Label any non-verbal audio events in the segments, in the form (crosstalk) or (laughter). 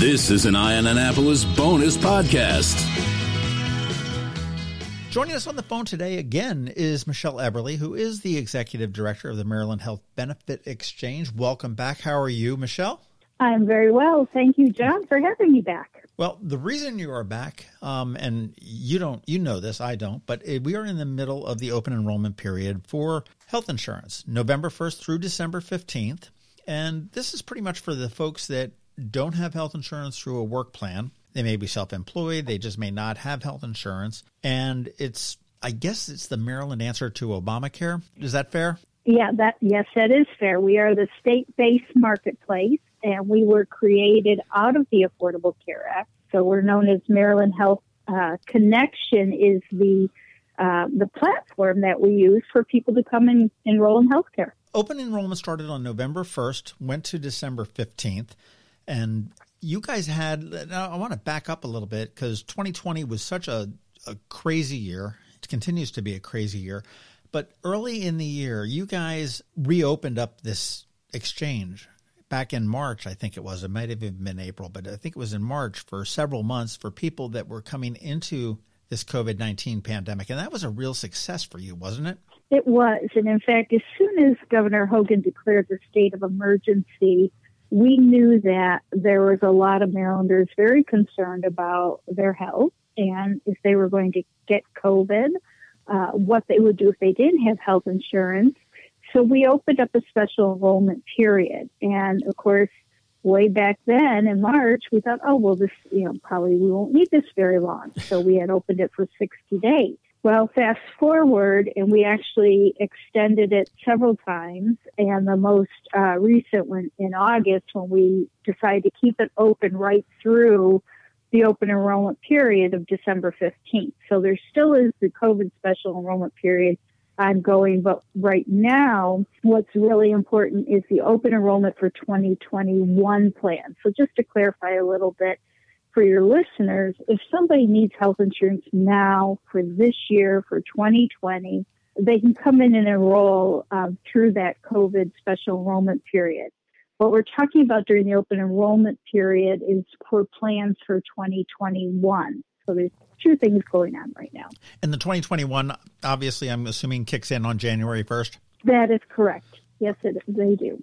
This is an Eye on Annapolis bonus podcast. Joining us on the phone today again is Michele Eberle, who is the executive director of the Maryland Health Benefit Exchange. Welcome back. How are you, Michele? I'm very well. Thank you, John, for having me back. Well, the reason you are back, um, and you don't, you know this, I don't, but we are in the middle of the open enrollment period for health insurance, November 1st through December 15th. And this is pretty much for the folks that don't have health insurance through a work plan. They may be self employed, they just may not have health insurance. And it's, I guess it's the Maryland answer to Obamacare. Is that fair? Yeah, that yes, that is fair. We are the state-based marketplace, and we were created out of the Affordable Care Act. So we're known as Maryland Health uh, Connection. Is the uh, the platform that we use for people to come and enroll in healthcare. Open enrollment started on November 1st, went to December 15th. And you guys had, I want to back up a little bit because 2020 was such a, a crazy year. It continues to be a crazy year. But early in the year, you guys reopened up this exchange back in March, I think it was. It might have even been April, but I think it was in March for several months for people that were coming into this COVID 19 pandemic. And that was a real success for you, wasn't it? It was. And in fact, as soon as Governor Hogan declared the state of emergency, we knew that there was a lot of Marylanders very concerned about their health and if they were going to get COVID, uh, what they would do if they didn't have health insurance. So we opened up a special enrollment period. And of course, way back then in March, we thought, oh, well, this, you know, probably we won't need this very long. So we had opened it for 60 days. Well, fast forward, and we actually extended it several times. And the most uh, recent one in August, when we decided to keep it open right through the open enrollment period of December 15th. So there still is the COVID special enrollment period ongoing, but right now, what's really important is the open enrollment for 2021 plan. So just to clarify a little bit, for your listeners, if somebody needs health insurance now for this year, for 2020, they can come in and enroll uh, through that COVID special enrollment period. What we're talking about during the open enrollment period is for plans for 2021. So there's two things going on right now. And the 2021, obviously, I'm assuming kicks in on January 1st? That is correct. Yes, it, they do.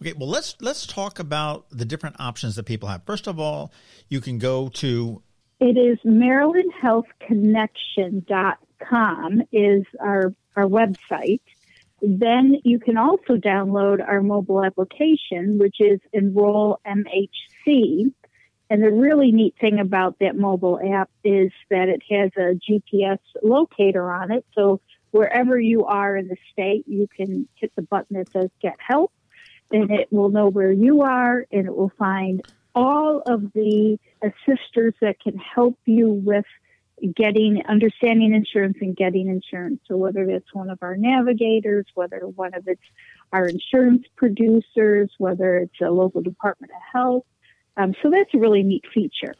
Okay, well let's let's talk about the different options that people have. First of all, you can go to it is marylandhealthconnection.com is our our website. Then you can also download our mobile application, which is Enroll MHC. And the really neat thing about that mobile app is that it has a GPS locator on it. So wherever you are in the state, you can hit the button that says Get Help, and it will know where you are, and it will find all of the assisters that can help you with getting understanding insurance and getting insurance. So whether that's one of our navigators, whether one of it's our insurance producers, whether it's a local department of health. Um, so that's a really neat feature.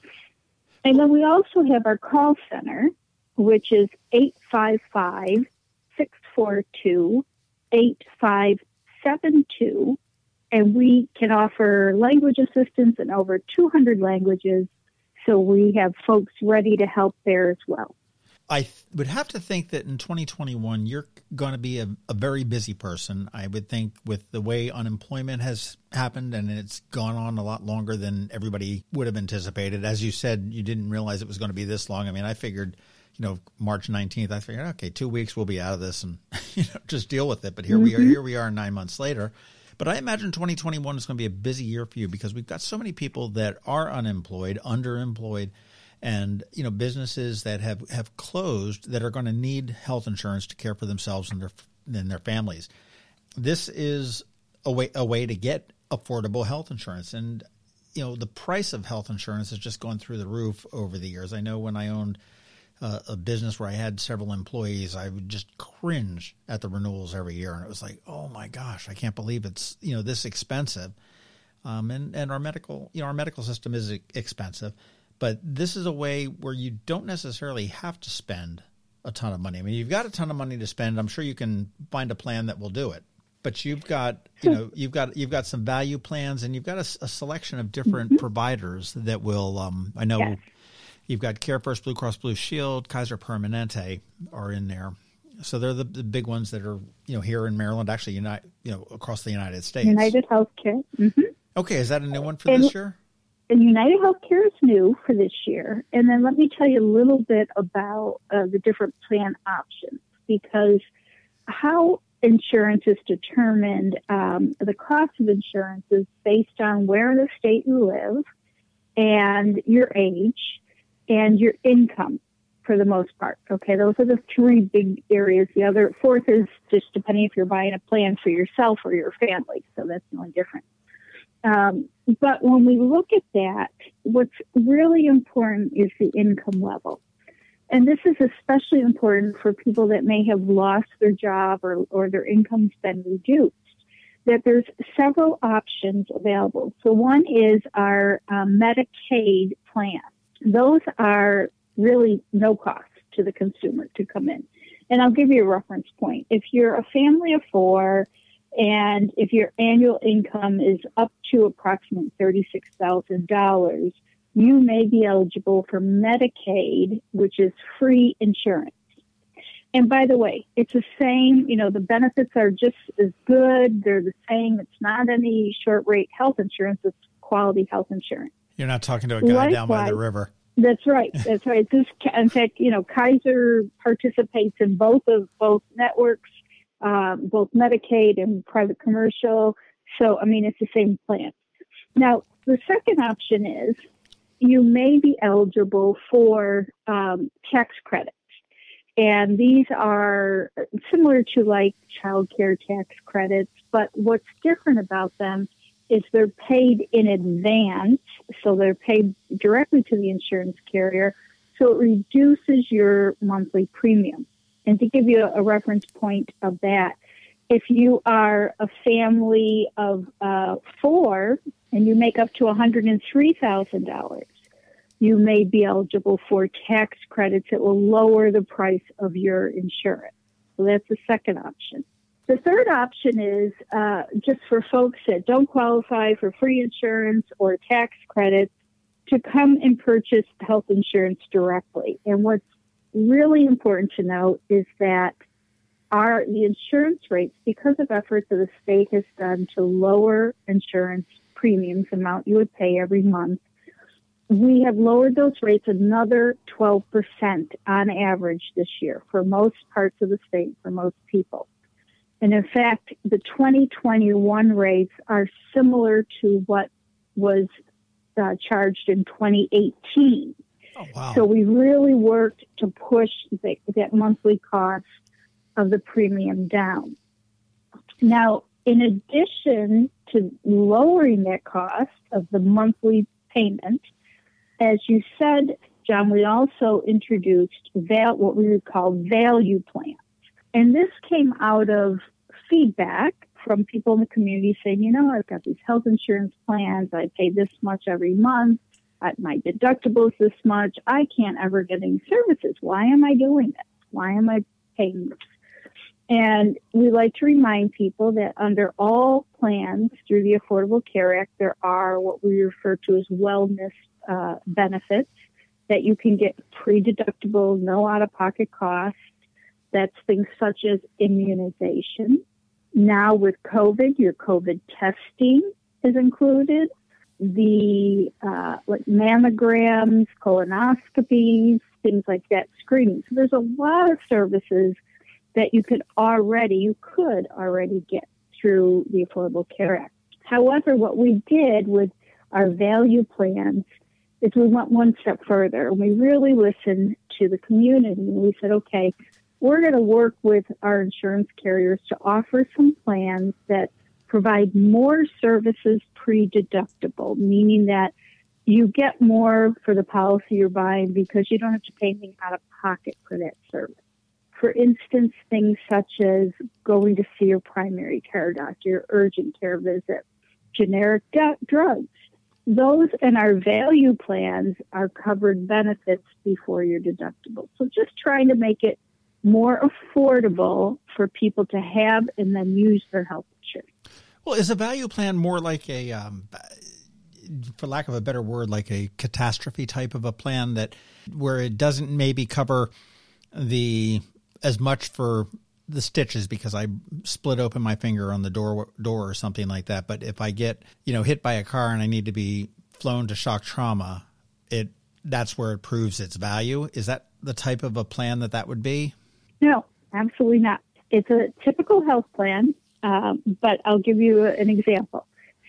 And then we also have our call center, which is 855 642 8572. And we can offer language assistance in over 200 languages. So we have folks ready to help there as well. I th- would have to think that in 2021, you're going to be a, a, very busy person. I would think with the way unemployment has happened and it's gone on a lot longer than everybody would have anticipated. As you said, you didn't realize it was going to be this long. I mean, I figured you know, March 19th, I figured, okay, two weeks we'll be out of this and, (laughs) you know, just deal with it. But here mm-hmm. we are, mm-hmm. here we are nine months later. But I imagine 2021 is going to be a busy year for you because we've got so many people that are unemployed, underemployed, and, you know, businesses that have, have closed that are going to need health insurance to care for themselves and their, and their families. This is a way, a way to get affordable health insurance. And, you know, the price of health insurance has just gone through the roof over the years. I know when I owned – uh, a business where I had several employees, I would just cringe at the renewals every year, and it was like, oh my gosh, I can't believe it's you know this expensive. Um, and and our medical you know our medical system is expensive, but this is a way where you don't necessarily have to spend a ton of money. I mean, you've got a ton of money to spend. I'm sure you can find a plan that will do it. but you've got you know you've got you've got some value plans and you've got a, a selection of different mm-hmm. providers that will um, i know yes. You've got carefirst blue cross blue shield kaiser permanente are in there. So they're the, the, big ones that are you know here in maryland actually united you know across the united states. United healthcare mm-hmm. okay is that a new one for and, this year? and united healthcare is new for this year. And then let me tell you a little bit about uh, the different plan options because how insurance is determined, um, the cost of insurance is based on where in the state you live and your age and your income for the most part. Okay, those are the three big areas. The other fourth is just depending if you're buying a plan for yourself or your family. So that's the only difference. Um, but when we look at that, what's really important is the income level. And this is especially important for people that may have lost their job or, or their income's been reduced. That there's several options available. So one is our um, Medicaid plan. Those are really no cost to the consumer to come in. And I'll give you a reference point. If you're a family of four and if your annual income is up to approximately $36,000, you may be eligible for Medicaid, which is free insurance. And by the way, it's the same, you know, the benefits are just as good. They're the same. It's not any short rate health insurance, it's quality health insurance. You're not talking to a guy Likewise, down by the river. That's right. That's right. This, in fact, you know, Kaiser participates in both of both networks, um, both Medicaid and private commercial. So, I mean, it's the same plan. Now, the second option is you may be eligible for um, tax credits. And these are similar to like child care tax credits, but what's different about them is they're paid in advance. So they're paid directly to the insurance carrier. So it reduces your monthly premium. And to give you a, reference point of that, if you are a family of uh, four and you make up to $103,000, you may be eligible for tax credits that will lower the price of your insurance. So that's the second option. The third option is uh, just for folks that don't qualify for free insurance or tax credits to come and purchase health insurance directly. And what's really important to note is that our the insurance rates, because of efforts that the state has done to lower insurance premiums, amount you would pay every month, we have lowered those rates another 12% on average this year for most parts of the state, for most people. And in fact, the 2021 rates are similar to what was uh, charged in 2018. Oh, wow. So we really worked to push the, that monthly cost of the premium down. Now, in addition to lowering that cost of the monthly payment, as you said, John, we also introduced val- what we would call value plans. And this came out of feedback from people in the community saying, you know, I've got these health insurance plans. I pay this much every month. My deductible is this much. I can't ever get any services. Why am I doing this? Why am I paying this? And we like to remind people that under all plans through the Affordable Care Act, there are what we refer to as wellness uh, benefits that you can get pre-deductible, no out-of-pocket cost. That's things such as immunization. Now with COVID, your COVID testing is included. The uh, like mammograms, colonoscopies, things like that, screening. So there's a lot of services that you could already, you could already get through the Affordable Care Act. However, what we did with our value plans is we went one step further and we really listened to the community and we said, okay, we're going to work with our insurance carriers to offer some plans that provide more services pre-deductible, meaning that you get more for the policy you're buying because you don't have to pay anything out of pocket for that service. For instance, things such as going to see your primary care doctor, urgent care visit, generic drugs, those and our value plans are covered benefits before your deductible. So just trying to make it more affordable for people to have and then use their health insurance. Well, is a value plan more like a, um, for lack of a better word, like a catastrophe type of a plan that where it doesn't maybe cover the as much for the stitches because I split open my finger on the door door or something like that. But if I get you know hit by a car and I need to be flown to shock trauma, it that's where it proves its value. Is that the type of a plan that that would be? No, absolutely not. It's a typical health plan, um, but I'll give you an example.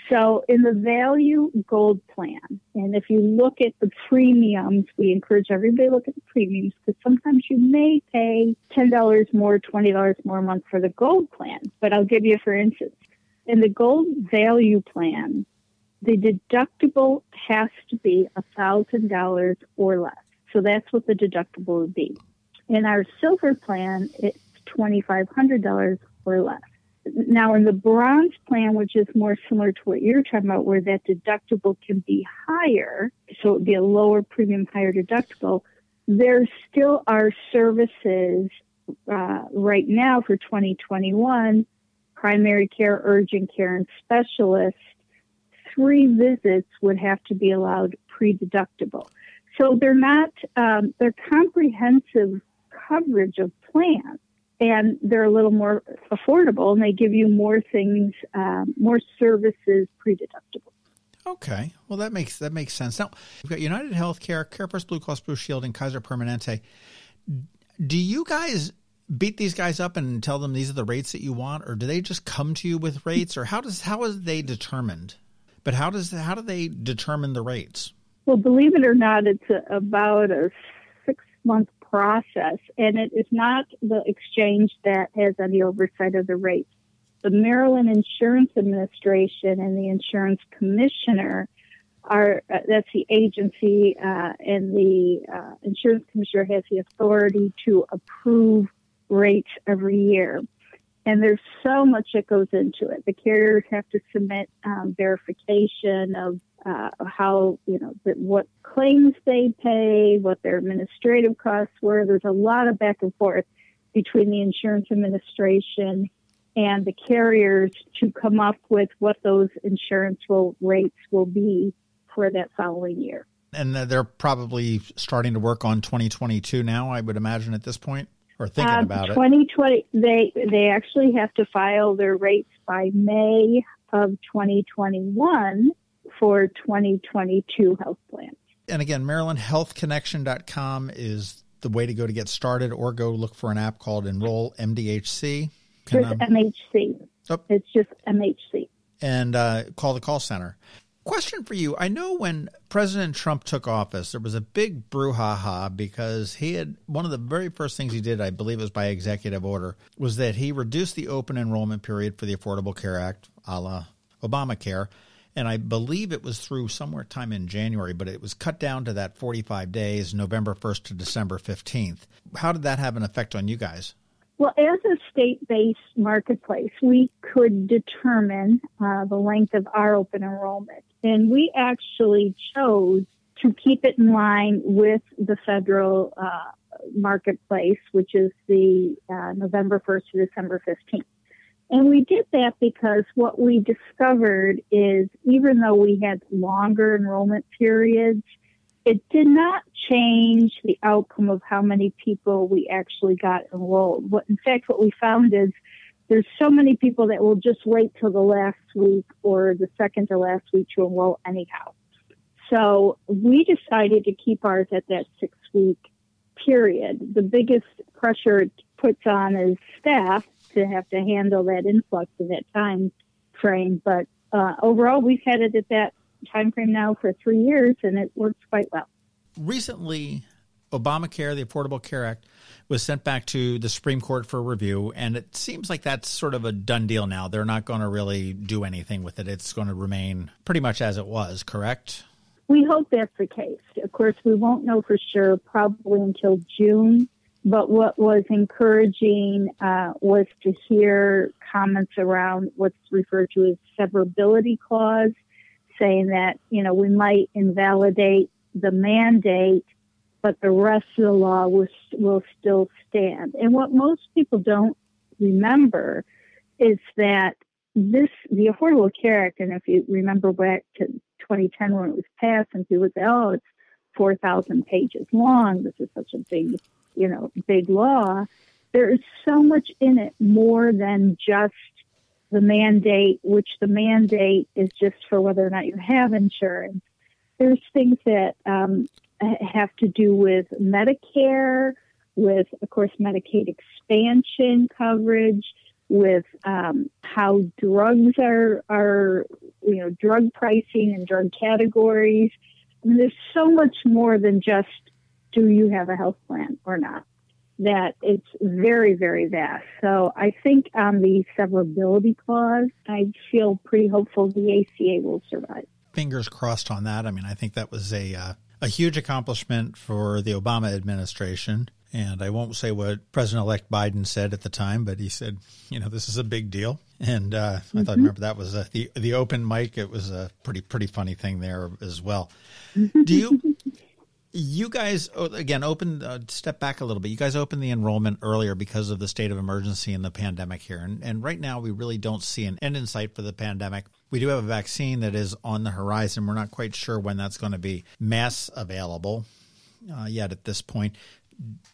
So in the value gold plan, and if you look at the premiums, we encourage everybody to look at the premiums because sometimes you may pay $10 more, $20 more a month for the gold plan. But I'll give you, for instance, in the gold value plan, the deductible has to be $1,000 or less. So that's what the deductible would be. In our silver plan, it's $2,500 or less. Now, in the bronze plan, which is more similar to what you're talking about, where that deductible can be higher, so it would be a lower premium, higher deductible, there still are services uh, right now for 2021 primary care, urgent care, and specialist. Three visits would have to be allowed pre deductible. So they're not, um, they're comprehensive coverage of plans and they're a little more affordable and they give you more things, um, more services pre-deductible. Okay, well that makes that makes sense. Now we've got United Healthcare, CarePlus, Blue Cross Blue Shield, and Kaiser Permanente. Do you guys beat these guys up and tell them these are the rates that you want, or do they just come to you with rates, or how does how is they determined? But how does how do they determine the rates? Well, believe it or not, it's a, about a six month process, and it is not the exchange that has any oversight of the rates. The Maryland Insurance Administration and the Insurance Commissioner are uh, that's the agency, uh, and the uh, Insurance Commissioner has the authority to approve rates every year. And there's so much that goes into it. The carriers have to submit um, verification of uh, how you know that what claims they pay, what their administrative costs were. There's a lot of back and forth between the insurance administration and the carriers to come up with what those insurance will, rates will be for that following year. And they're probably starting to work on 2022 now, I would imagine at this point, or thinking um, about 2020, it. 2020, they they actually have to file their rates by May of 2021 for 2022 health plans. And again, MarylandHealthConnection.com is the way to go to get started, or go look for an app called Enroll MDHC. Can, just um, MHC. Oh. It's just MHC. And uh, call the call center. Question for you. I know when President Trump took office, there was a big brouhaha because he had one of the very first things he did, I believe it was by executive order, was that he reduced the open enrollment period for the Affordable Care Act, a la Obamacare, and I believe it was through somewhere time in January, but it was cut down to that 45 days, November 1st to December 15th. How did that have an effect on you guys? Well, as a state based marketplace, we could determine uh, the length of our open enrollment. And we actually chose to keep it in line with the federal uh, marketplace, which is the uh, November 1st to December 15th. And we did that because what we discovered is even though we had longer enrollment periods, it did not change the outcome of how many people we actually got enrolled. What, in fact, what we found is there's so many people that will just wait till the last week or the second to last week to enroll anyhow. So we decided to keep ours at that six week period. The biggest pressure it puts on is staff to have to handle that influx in that time frame. But uh, overall, we've had it at that time frame now for three years, and it works quite well. Recently, Obamacare, the Affordable Care Act, was sent back to the Supreme Court for review, and it seems like that's sort of a done deal now. They're not going to really do anything with it. It's going to remain pretty much as it was, correct? We hope that's the case. Of course, we won't know for sure probably until June but what was encouraging uh, was to hear comments around what's referred to as severability clause, saying that you know we might invalidate the mandate but the rest of the law will, will still stand. And what most people don't remember is that this, the Affordable Care Act, and if you remember back to 2010 when it was passed, and people say, oh, it's 4,000 pages long. This is such a big, you know, big law. There is so much in it more than just the mandate, which the mandate is just for whether or not you have insurance. There's things that um, have to do with Medicare, with, of course, Medicaid expansion coverage, with um, how drugs are, are, you know, drug pricing and drug categories. I mean, there's so much more than just do you have a health plan or not. That it's very, very vast. So I think on the severability clause, I feel pretty hopeful the ACA will survive. Fingers crossed on that. I mean, I think that was a uh, a huge accomplishment for the Obama administration. And I won't say what President elect Biden said at the time, but he said, you know, this is a big deal. And uh, mm-hmm. I thought, mm-hmm. remember, that was a, the, the open mic. It was a pretty, pretty funny thing there as well. (laughs) Do you, you guys, again, open, uh, step back a little bit. You guys opened the enrollment earlier because of the state of emergency and the pandemic here. And, and right now, we really don't see an end in sight for the pandemic. We do have a vaccine that is on the horizon. We're not quite sure when that's going to be mass available uh, yet at this point.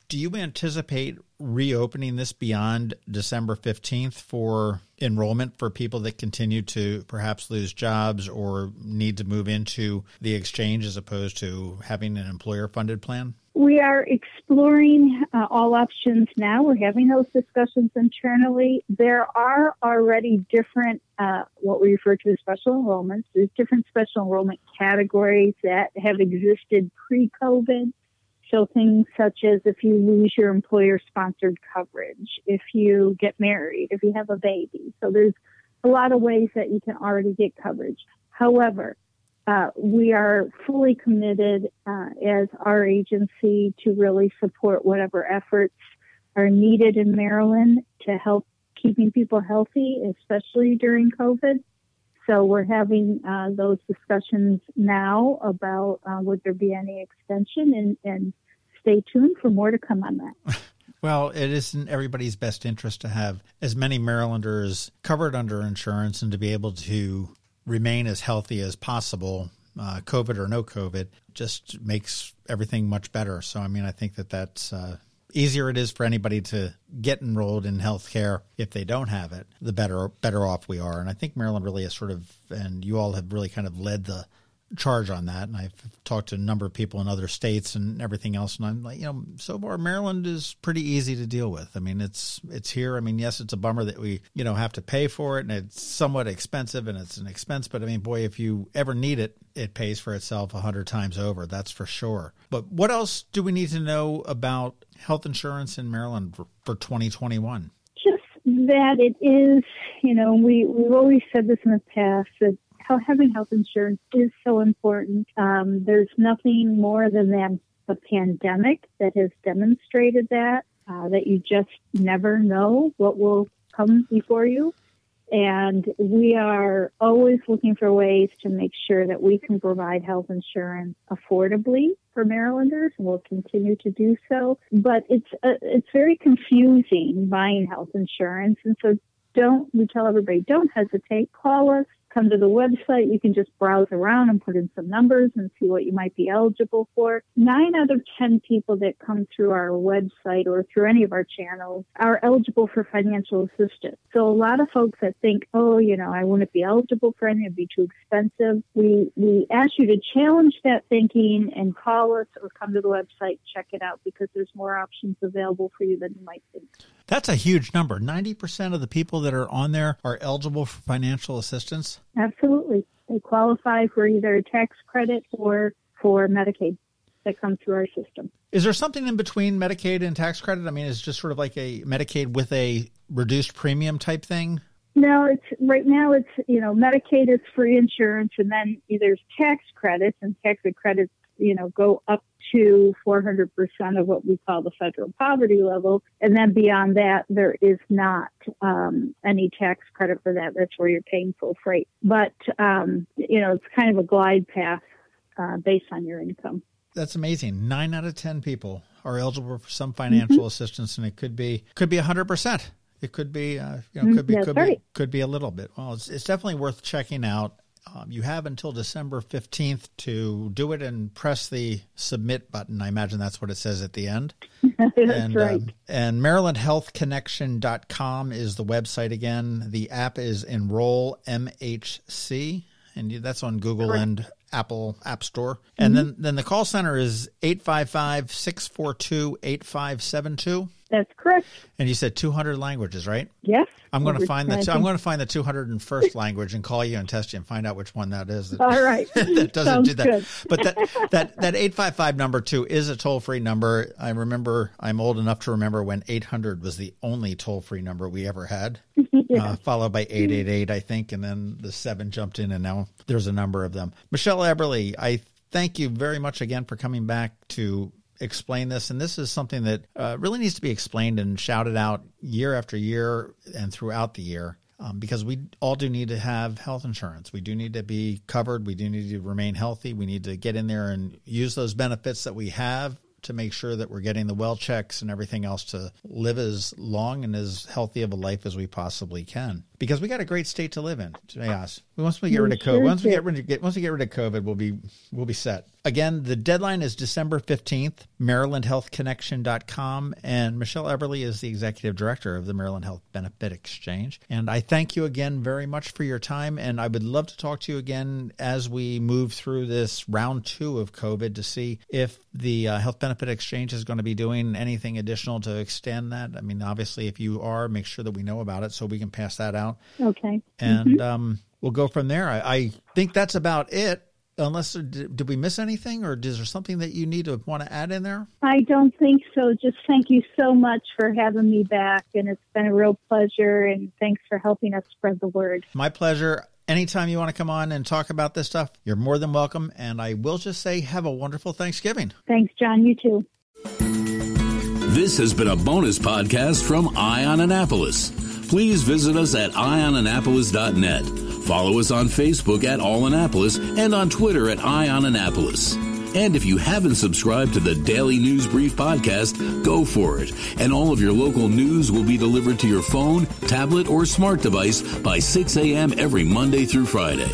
Do you anticipate reopening this beyond December 15th for enrollment for people that continue to perhaps lose jobs or need to move into the exchange as opposed to having an employer funded plan? We are exploring uh, all options now. We're having those discussions internally. There are already different, uh, what we refer to as special enrollments. There's different special enrollment categories that have existed pre COVID. So things such as if you lose your employer sponsored coverage, if you get married, if you have a baby. So there's a lot of ways that you can already get coverage. However, uh, we are fully committed uh, as our agency to really support whatever efforts are needed in Maryland to help keeping people healthy, especially during COVID. So we're having uh, those discussions now about uh, would there be any extension, and, and stay tuned for more to come on that. (laughs) Well, it is in everybody's best interest to have as many Marylanders covered under insurance and to be able to remain as healthy as possible, uh, COVID or no COVID, just makes everything much better. So, I mean, I think that that's uh, easier it is for anybody to get enrolled in health care if they don't have it, the better better off we are. And I think Maryland really is sort of, and you all have really kind of led the charge on that. And I've talked to a number of people in other states and everything else. And I'm like, you know, so far Maryland is pretty easy to deal with. I mean, it's it's here. I mean, yes, it's a bummer that we you know have to pay for it, and it's somewhat expensive, and it's an expense. But I mean, boy, if you ever need it, it pays for itself a hundred times over. That's for sure. But what else do we need to know about health insurance in Maryland for, for 2021? Just that it is, you know, we, we've always said this in the past that how having health insurance is so important. Um, there's nothing more than that, the pandemic that has demonstrated that, uh, that you just never know what will come before you. And we are always looking for ways to make sure that we can provide health insurance affordably for Marylanders, and we'll continue to do so. But it's uh, it's very confusing buying health insurance, and so don't we tell everybody don't hesitate, call us, come to the website. You can just browse around and put in some numbers and see what you might be eligible for. Nine out of 10 people that come through our website or through any of our channels are eligible for financial assistance. So a lot of folks that think, oh, you know, I wouldn't be eligible for anything, it'd be too expensive. We, we ask you to challenge that thinking and call us or come to the website, check it out because there's more options available for you than you might think. That's a huge number. 90% of the people that are on there are eligible for financial assistance? Absolutely. They qualify for either a tax credit or for Medicaid that come through our system. Is there something in between Medicaid and tax credit? I mean, it's just sort of like a Medicaid with a reduced premium type thing? No, it's right now it's you know Medicaid is free insurance, and then there's tax credits, and tax credits you know go up to 400% of what we call the federal poverty level. And then beyond that, there is not um, any tax credit for that. That's where you're paying full freight. But, um, you know, it's kind of a glide path uh, based on your income. That's amazing. Nine out of 10 people are eligible for some financial mm-hmm. assistance, and it could be could be 100%. It could be, uh, you know, could be, That's could right. be, could be a little bit. Well, it's, it's definitely worth checking out. Um, you have until December 15th to do it and press the submit button. I imagine that's what it says at the end. (laughs) that's and, right. Um, and MarylandHealthConnection.com is the website again. The app is Enroll MHC, and that's on Google Correct. and Apple App Store. And mm-hmm. then, then the call center is 855 642 8572. That's correct. And you said 200 languages, right? Yes. I'm going to find the I'm going to find the 201st (laughs) language and call you and test you and find out which one that is. All right. (laughs) that doesn't Sounds do that. Good. But that (laughs) that that 855 number too is a toll-free number. I remember I'm old enough to remember when 800 was the only toll-free number we ever had. yeah. uh, followed by 888 I think and then the 7 jumped in and now there's a number of them. Michele Eberle, I thank you very much again for coming back to explain this. And this is something that uh, really needs to be explained and shouted out year after year and throughout the year. Um, because we all do need to have health insurance. We do need to be covered. We do need to remain healthy. We need to get in there and use those benefits that we have to make sure that we're getting the well checks and everything else to live as long and as healthy of a life as we possibly can. Because we got a great state to live in. Yes. Once we get rid of COVID, once we get rid of once we get rid of COVID, we'll be we'll be set. Again, the deadline is December 15th, marylandhealthconnection.com and Michele Eberle is the executive director of the Maryland Health Benefit Exchange. And I thank you again very much for your time and I would love to talk to you again as we move through this round 2 of COVID to see if the uh, Health Benefit Exchange is going to be doing anything additional to extend that. I mean, obviously if you are, make sure that we know about it so we can pass that out. Okay. And mm-hmm. um, we'll go from there. I, I think that's about it. Unless did, did, we miss anything or is there something that you need to want to add in there? I don't think so. Just thank you so much for having me back and it's been a real pleasure and thanks for helping us spread the word. My pleasure. Anytime you want to come on and talk about this stuff you're more than welcome and i will just say have a wonderful thanksgiving. Thanks john. You too. This has been a bonus podcast from Eye on Annapolis please visit us at eyeonannapolis.net Follow us on Facebook at All Annapolis and on Twitter at Eye on Annapolis. And if you haven't subscribed to the Daily News Brief podcast, go for it. And all of your local news will be delivered to your phone, tablet, or smart device by 6 a.m. every Monday through Friday.